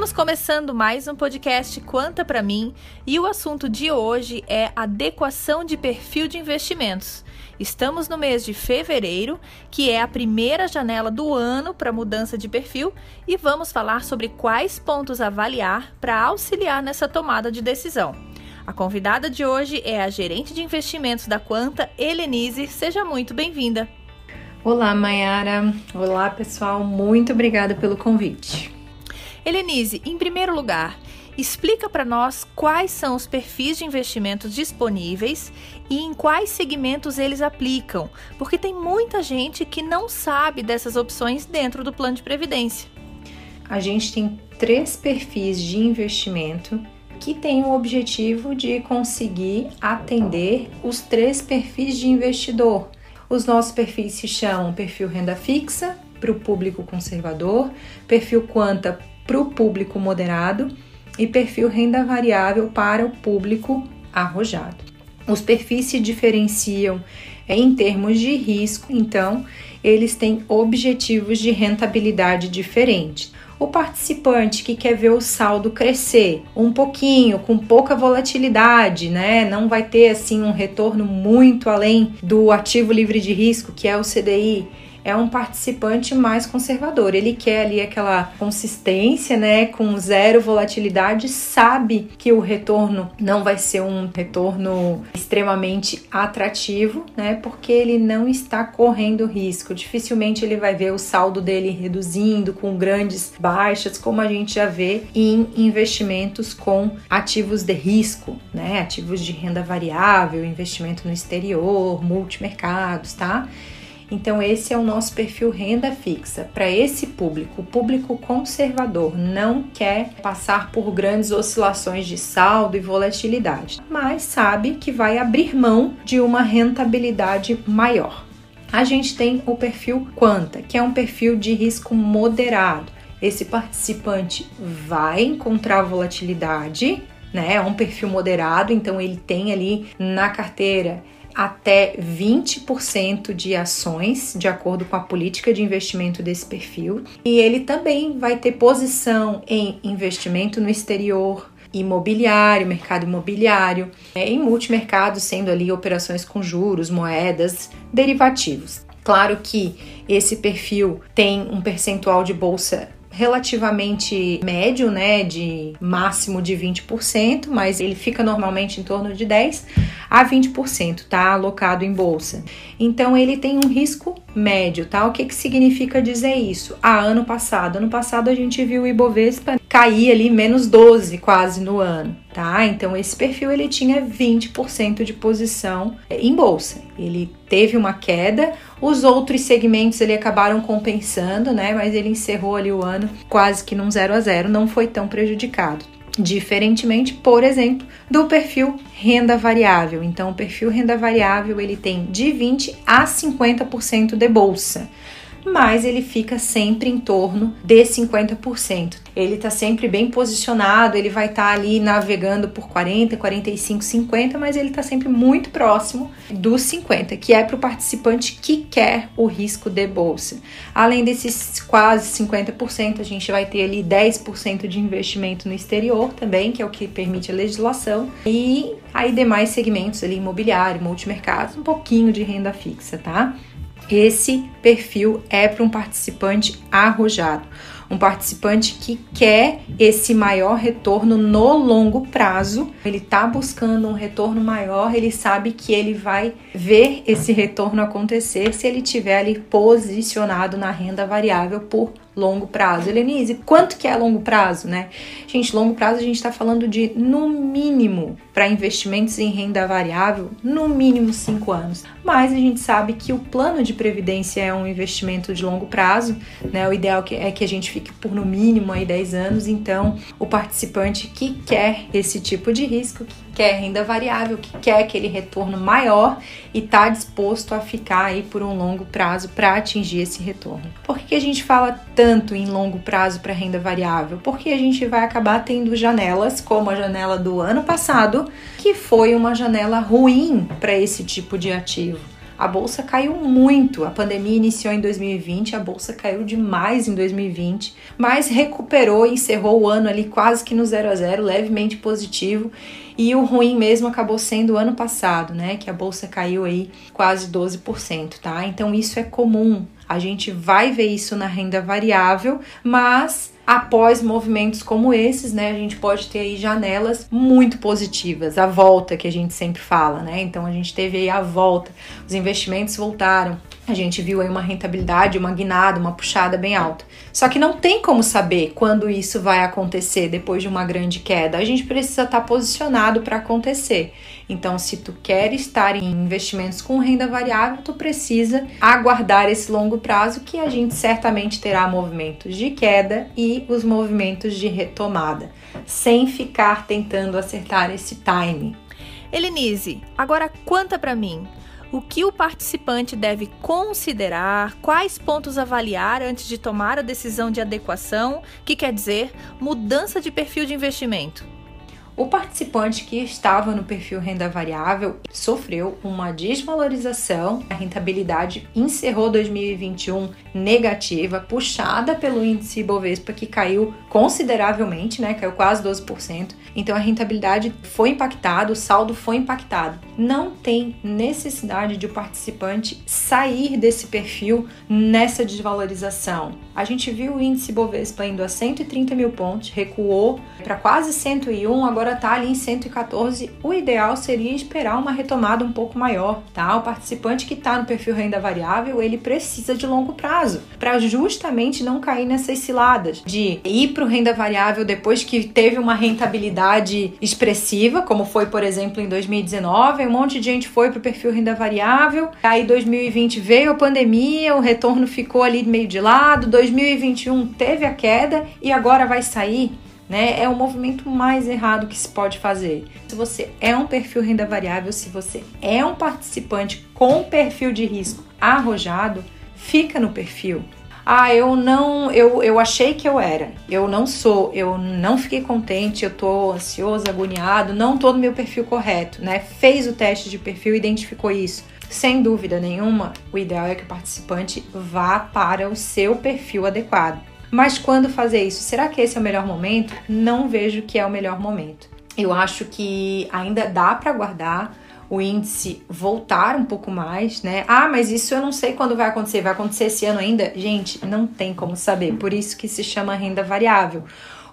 Estamos começando mais um podcast Quanta para mim e o assunto de hoje é adequação de perfil de investimentos. Estamos no mês de fevereiro, que é a primeira janela do ano para mudança de perfil, e vamos falar sobre quais pontos avaliar para auxiliar nessa tomada de decisão. A convidada de hoje é a gerente de investimentos da Quanta, Helenise. Seja muito bem-vinda. Olá, Mayara. Olá, pessoal. Muito obrigada pelo convite. Helenise, em primeiro lugar, explica para nós quais são os perfis de investimentos disponíveis e em quais segmentos eles aplicam, porque tem muita gente que não sabe dessas opções dentro do plano de previdência. A gente tem três perfis de investimento que têm o objetivo de conseguir atender os três perfis de investidor. Os nossos perfis se chamam perfil renda fixa para o público conservador, perfil quanta para o público moderado e perfil renda variável para o público arrojado. Os perfis se diferenciam em termos de risco, então eles têm objetivos de rentabilidade diferentes. O participante que quer ver o saldo crescer um pouquinho, com pouca volatilidade, né? Não vai ter assim um retorno muito além do ativo livre de risco, que é o CDI é um participante mais conservador. Ele quer ali aquela consistência, né, com zero volatilidade, sabe que o retorno não vai ser um retorno extremamente atrativo, né, porque ele não está correndo risco. Dificilmente ele vai ver o saldo dele reduzindo com grandes baixas, como a gente já vê em investimentos com ativos de risco, né, ativos de renda variável, investimento no exterior, multimercados, tá? Então, esse é o nosso perfil renda fixa. Para esse público, o público conservador não quer passar por grandes oscilações de saldo e volatilidade, mas sabe que vai abrir mão de uma rentabilidade maior. A gente tem o perfil Quanta, que é um perfil de risco moderado. Esse participante vai encontrar volatilidade, né? É um perfil moderado, então ele tem ali na carteira até 20% de ações, de acordo com a política de investimento desse perfil. E ele também vai ter posição em investimento no exterior, imobiliário, mercado imobiliário, é, em multimercado, sendo ali operações com juros, moedas, derivativos. Claro que esse perfil tem um percentual de bolsa relativamente médio, né, de máximo de 20%, mas ele fica normalmente em torno de 10 a 20%, tá? Alocado em bolsa. Então ele tem um risco médio, tá? O que que significa dizer isso? Ah, ano passado, ano passado a gente viu o Ibovespa cair ali menos 12 quase no ano, tá? Então esse perfil ele tinha 20% de posição em bolsa. Ele teve uma queda, os outros segmentos ele acabaram compensando, né? Mas ele encerrou ali o ano quase que num 0 a 0, não foi tão prejudicado. Diferentemente, por exemplo, do perfil renda variável. Então, o perfil renda variável ele tem de 20 a 50% de bolsa mas ele fica sempre em torno de 50%. Ele está sempre bem posicionado, ele vai estar tá ali navegando por 40, 45, 50, mas ele está sempre muito próximo dos 50, que é para o participante que quer o risco de bolsa. Além desses quase 50%, a gente vai ter ali 10% de investimento no exterior também, que é o que permite a legislação, e aí demais segmentos ali imobiliário, multimercados, um pouquinho de renda fixa, tá? Esse perfil é para um participante arrojado, um participante que quer esse maior retorno no longo prazo. Ele está buscando um retorno maior, ele sabe que ele vai ver esse retorno acontecer se ele tiver ali posicionado na renda variável por longo prazo. Helenise, quanto que é longo prazo, né? Gente, longo prazo a gente está falando de no mínimo para investimentos em renda variável, no mínimo 5 anos. Mas a gente sabe que o plano de previdência é um investimento de longo prazo, né? O ideal é que a gente fique por no mínimo aí 10 anos, então o participante que quer esse tipo de risco, que quer renda variável, que quer aquele retorno maior e está disposto a ficar aí por um longo prazo para atingir esse retorno. Por que a gente fala tanto em longo prazo para renda variável? Porque a gente vai acabar tendo janelas, como a janela do ano passado, que foi uma janela ruim para esse tipo de ativo a bolsa caiu muito. A pandemia iniciou em 2020, a bolsa caiu demais em 2020, mas recuperou e encerrou o ano ali quase que no zero a zero, levemente positivo. E o ruim mesmo acabou sendo o ano passado, né? Que a bolsa caiu aí quase 12%, tá? Então isso é comum. A gente vai ver isso na renda variável, mas após movimentos como esses, né, a gente pode ter aí janelas muito positivas, a volta que a gente sempre fala, né? Então a gente teve aí a volta, os investimentos voltaram, a gente viu aí uma rentabilidade, uma guinada, uma puxada bem alta. Só que não tem como saber quando isso vai acontecer depois de uma grande queda. A gente precisa estar posicionado para acontecer. Então, se tu quer estar em investimentos com renda variável, tu precisa aguardar esse longo prazo que a gente certamente terá movimentos de queda e os movimentos de retomada, sem ficar tentando acertar esse time. Elenise, agora conta para mim, o que o participante deve considerar, quais pontos avaliar antes de tomar a decisão de adequação, que quer dizer mudança de perfil de investimento. O participante que estava no perfil renda variável sofreu uma desvalorização, a rentabilidade encerrou 2021 negativa, puxada pelo índice Bovespa que caiu consideravelmente, né? Caiu quase 12%. Então a rentabilidade foi impactada, o saldo foi impactado. Não tem necessidade de o participante sair desse perfil nessa desvalorização. A gente viu o índice Bovespa indo a 130 mil pontos, recuou para quase 101, agora agora está ali em 114, o ideal seria esperar uma retomada um pouco maior, tá? O participante que está no perfil renda variável, ele precisa de longo prazo, para justamente não cair nessas ciladas de ir para o renda variável depois que teve uma rentabilidade expressiva, como foi, por exemplo, em 2019, um monte de gente foi para o perfil renda variável, aí 2020 veio a pandemia, o retorno ficou ali meio de lado, 2021 teve a queda e agora vai sair né? É o movimento mais errado que se pode fazer. Se você é um perfil renda variável, se você é um participante com perfil de risco arrojado, fica no perfil. Ah, eu não, eu, eu achei que eu era, eu não sou, eu não fiquei contente, eu tô ansioso, agoniado, não tô no meu perfil correto, né? Fez o teste de perfil, identificou isso. Sem dúvida nenhuma, o ideal é que o participante vá para o seu perfil adequado. Mas quando fazer isso? Será que esse é o melhor momento? Não vejo que é o melhor momento. Eu acho que ainda dá para guardar o índice voltar um pouco mais, né? Ah, mas isso eu não sei quando vai acontecer. Vai acontecer esse ano ainda? Gente, não tem como saber. Por isso que se chama renda variável.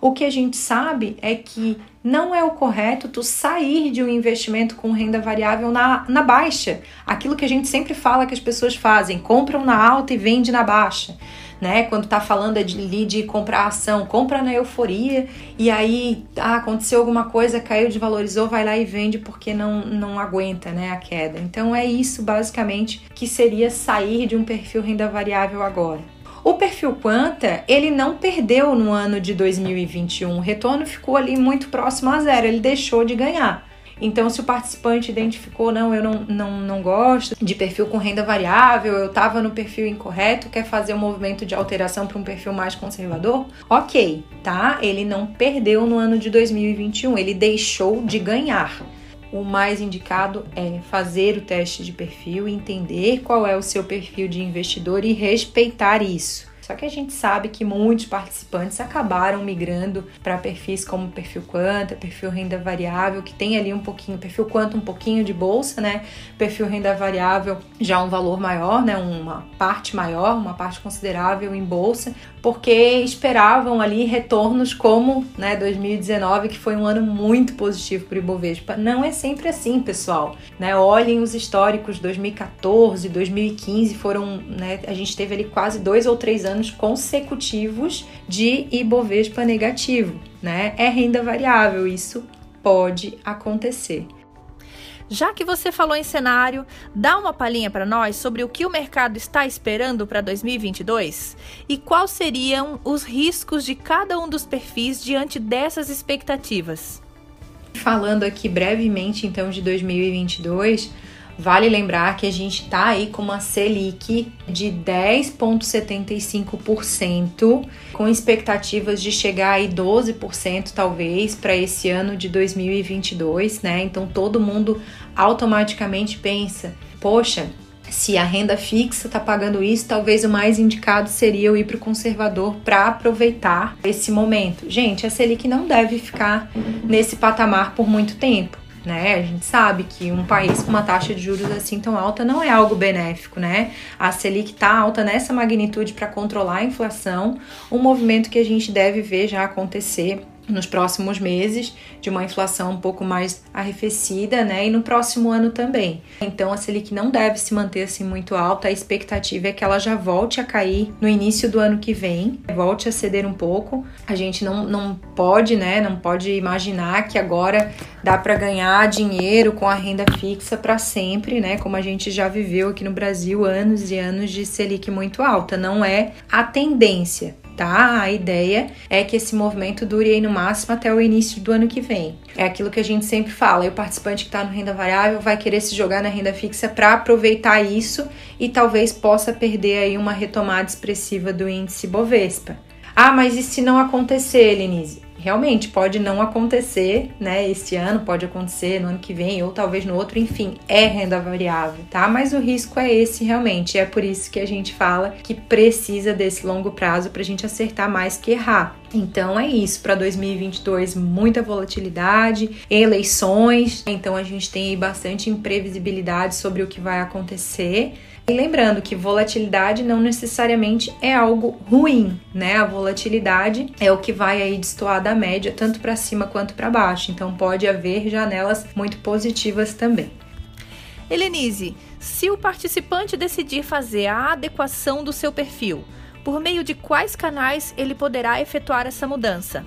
O que a gente sabe é que não é o correto tu sair de um investimento com renda variável na, na baixa. Aquilo que a gente sempre fala que as pessoas fazem, compram na alta e vendem na baixa né? Quando tá falando de, de comprar ação, compra na euforia e aí ah, aconteceu alguma coisa, caiu, desvalorizou, vai lá e vende porque não, não aguenta, né, a queda. Então é isso basicamente que seria sair de um perfil renda variável agora. O perfil Quanta, ele não perdeu no ano de 2021, o retorno ficou ali muito próximo a zero, ele deixou de ganhar. Então, se o participante identificou, não, eu não, não, não gosto de perfil com renda variável, eu estava no perfil incorreto, quer fazer um movimento de alteração para um perfil mais conservador, ok, tá? Ele não perdeu no ano de 2021, ele deixou de ganhar. O mais indicado é fazer o teste de perfil, entender qual é o seu perfil de investidor e respeitar isso. Só que a gente sabe que muitos participantes acabaram migrando para perfis como perfil quanta, perfil renda variável, que tem ali um pouquinho, perfil quanta um pouquinho de bolsa, né? Perfil renda variável já um valor maior, né? Uma parte maior, uma parte considerável em bolsa, porque esperavam ali retornos como, né, 2019, que foi um ano muito positivo para o Ibovespa. Não é sempre assim, pessoal, né? Olhem os históricos 2014, 2015 foram, né, a gente teve ali quase dois ou três anos anos consecutivos de Ibovespa negativo, né? É renda variável, isso pode acontecer. Já que você falou em cenário, dá uma palhinha para nós sobre o que o mercado está esperando para 2022 e quais seriam os riscos de cada um dos perfis diante dessas expectativas. Falando aqui brevemente então de 2022, Vale lembrar que a gente está aí com uma Selic de 10,75%, com expectativas de chegar aí 12% talvez para esse ano de 2022, né? Então todo mundo automaticamente pensa: poxa, se a renda fixa está pagando isso, talvez o mais indicado seria eu ir para o conservador para aproveitar esse momento. Gente, a Selic não deve ficar nesse patamar por muito tempo. Né? A gente sabe que um país com uma taxa de juros assim tão alta não é algo benéfico, né? A Selic está alta nessa magnitude para controlar a inflação, um movimento que a gente deve ver já acontecer nos próximos meses, de uma inflação um pouco mais arrefecida, né? E no próximo ano também. Então a Selic não deve se manter assim muito alta. A expectativa é que ela já volte a cair no início do ano que vem, volte a ceder um pouco. A gente não, não pode, né? Não pode imaginar que agora dá para ganhar dinheiro com a renda fixa para sempre, né? Como a gente já viveu aqui no Brasil anos e anos de Selic muito alta. Não é a tendência tá? A ideia é que esse movimento dure aí no máximo até o início do ano que vem. É aquilo que a gente sempre fala, e o participante que está no renda variável vai querer se jogar na renda fixa para aproveitar isso e talvez possa perder aí uma retomada expressiva do índice Bovespa. Ah, mas e se não acontecer, Lenise? Realmente pode não acontecer, né? Esse ano pode acontecer no ano que vem ou talvez no outro, enfim, é renda variável, tá? Mas o risco é esse realmente, é por isso que a gente fala que precisa desse longo prazo para a gente acertar mais que errar. Então é isso, para 2022 muita volatilidade, eleições, então a gente tem bastante imprevisibilidade sobre o que vai acontecer. E lembrando que volatilidade não necessariamente é algo ruim, né? A volatilidade é o que vai aí destoar da média, tanto para cima quanto para baixo. Então pode haver janelas muito positivas também. Helenise, se o participante decidir fazer a adequação do seu perfil, por meio de quais canais ele poderá efetuar essa mudança?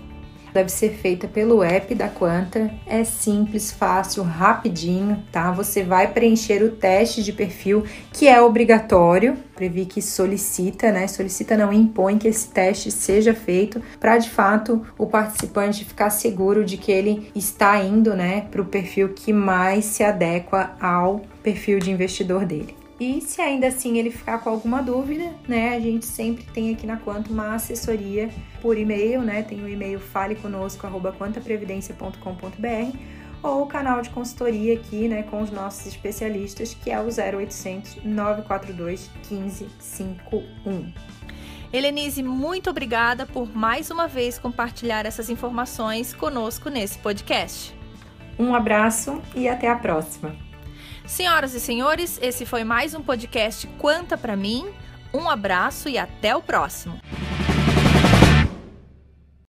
deve ser feita pelo app da Quanta. É simples, fácil, rapidinho, tá? Você vai preencher o teste de perfil, que é obrigatório. Previ que solicita, né? Solicita não impõe que esse teste seja feito para de fato o participante ficar seguro de que ele está indo, né, para o perfil que mais se adequa ao perfil de investidor dele. E se ainda assim ele ficar com alguma dúvida, né, a gente sempre tem aqui na Quanto uma assessoria por e-mail, né? Tem o e-mail faleconosco@quantaprevidencia.com.br ou o canal de consultoria aqui, né, com os nossos especialistas, que é o 0800 942 1551. Helenise, muito obrigada por mais uma vez compartilhar essas informações conosco nesse podcast. Um abraço e até a próxima. Senhoras e senhores, esse foi mais um podcast Quanta para mim. Um abraço e até o próximo.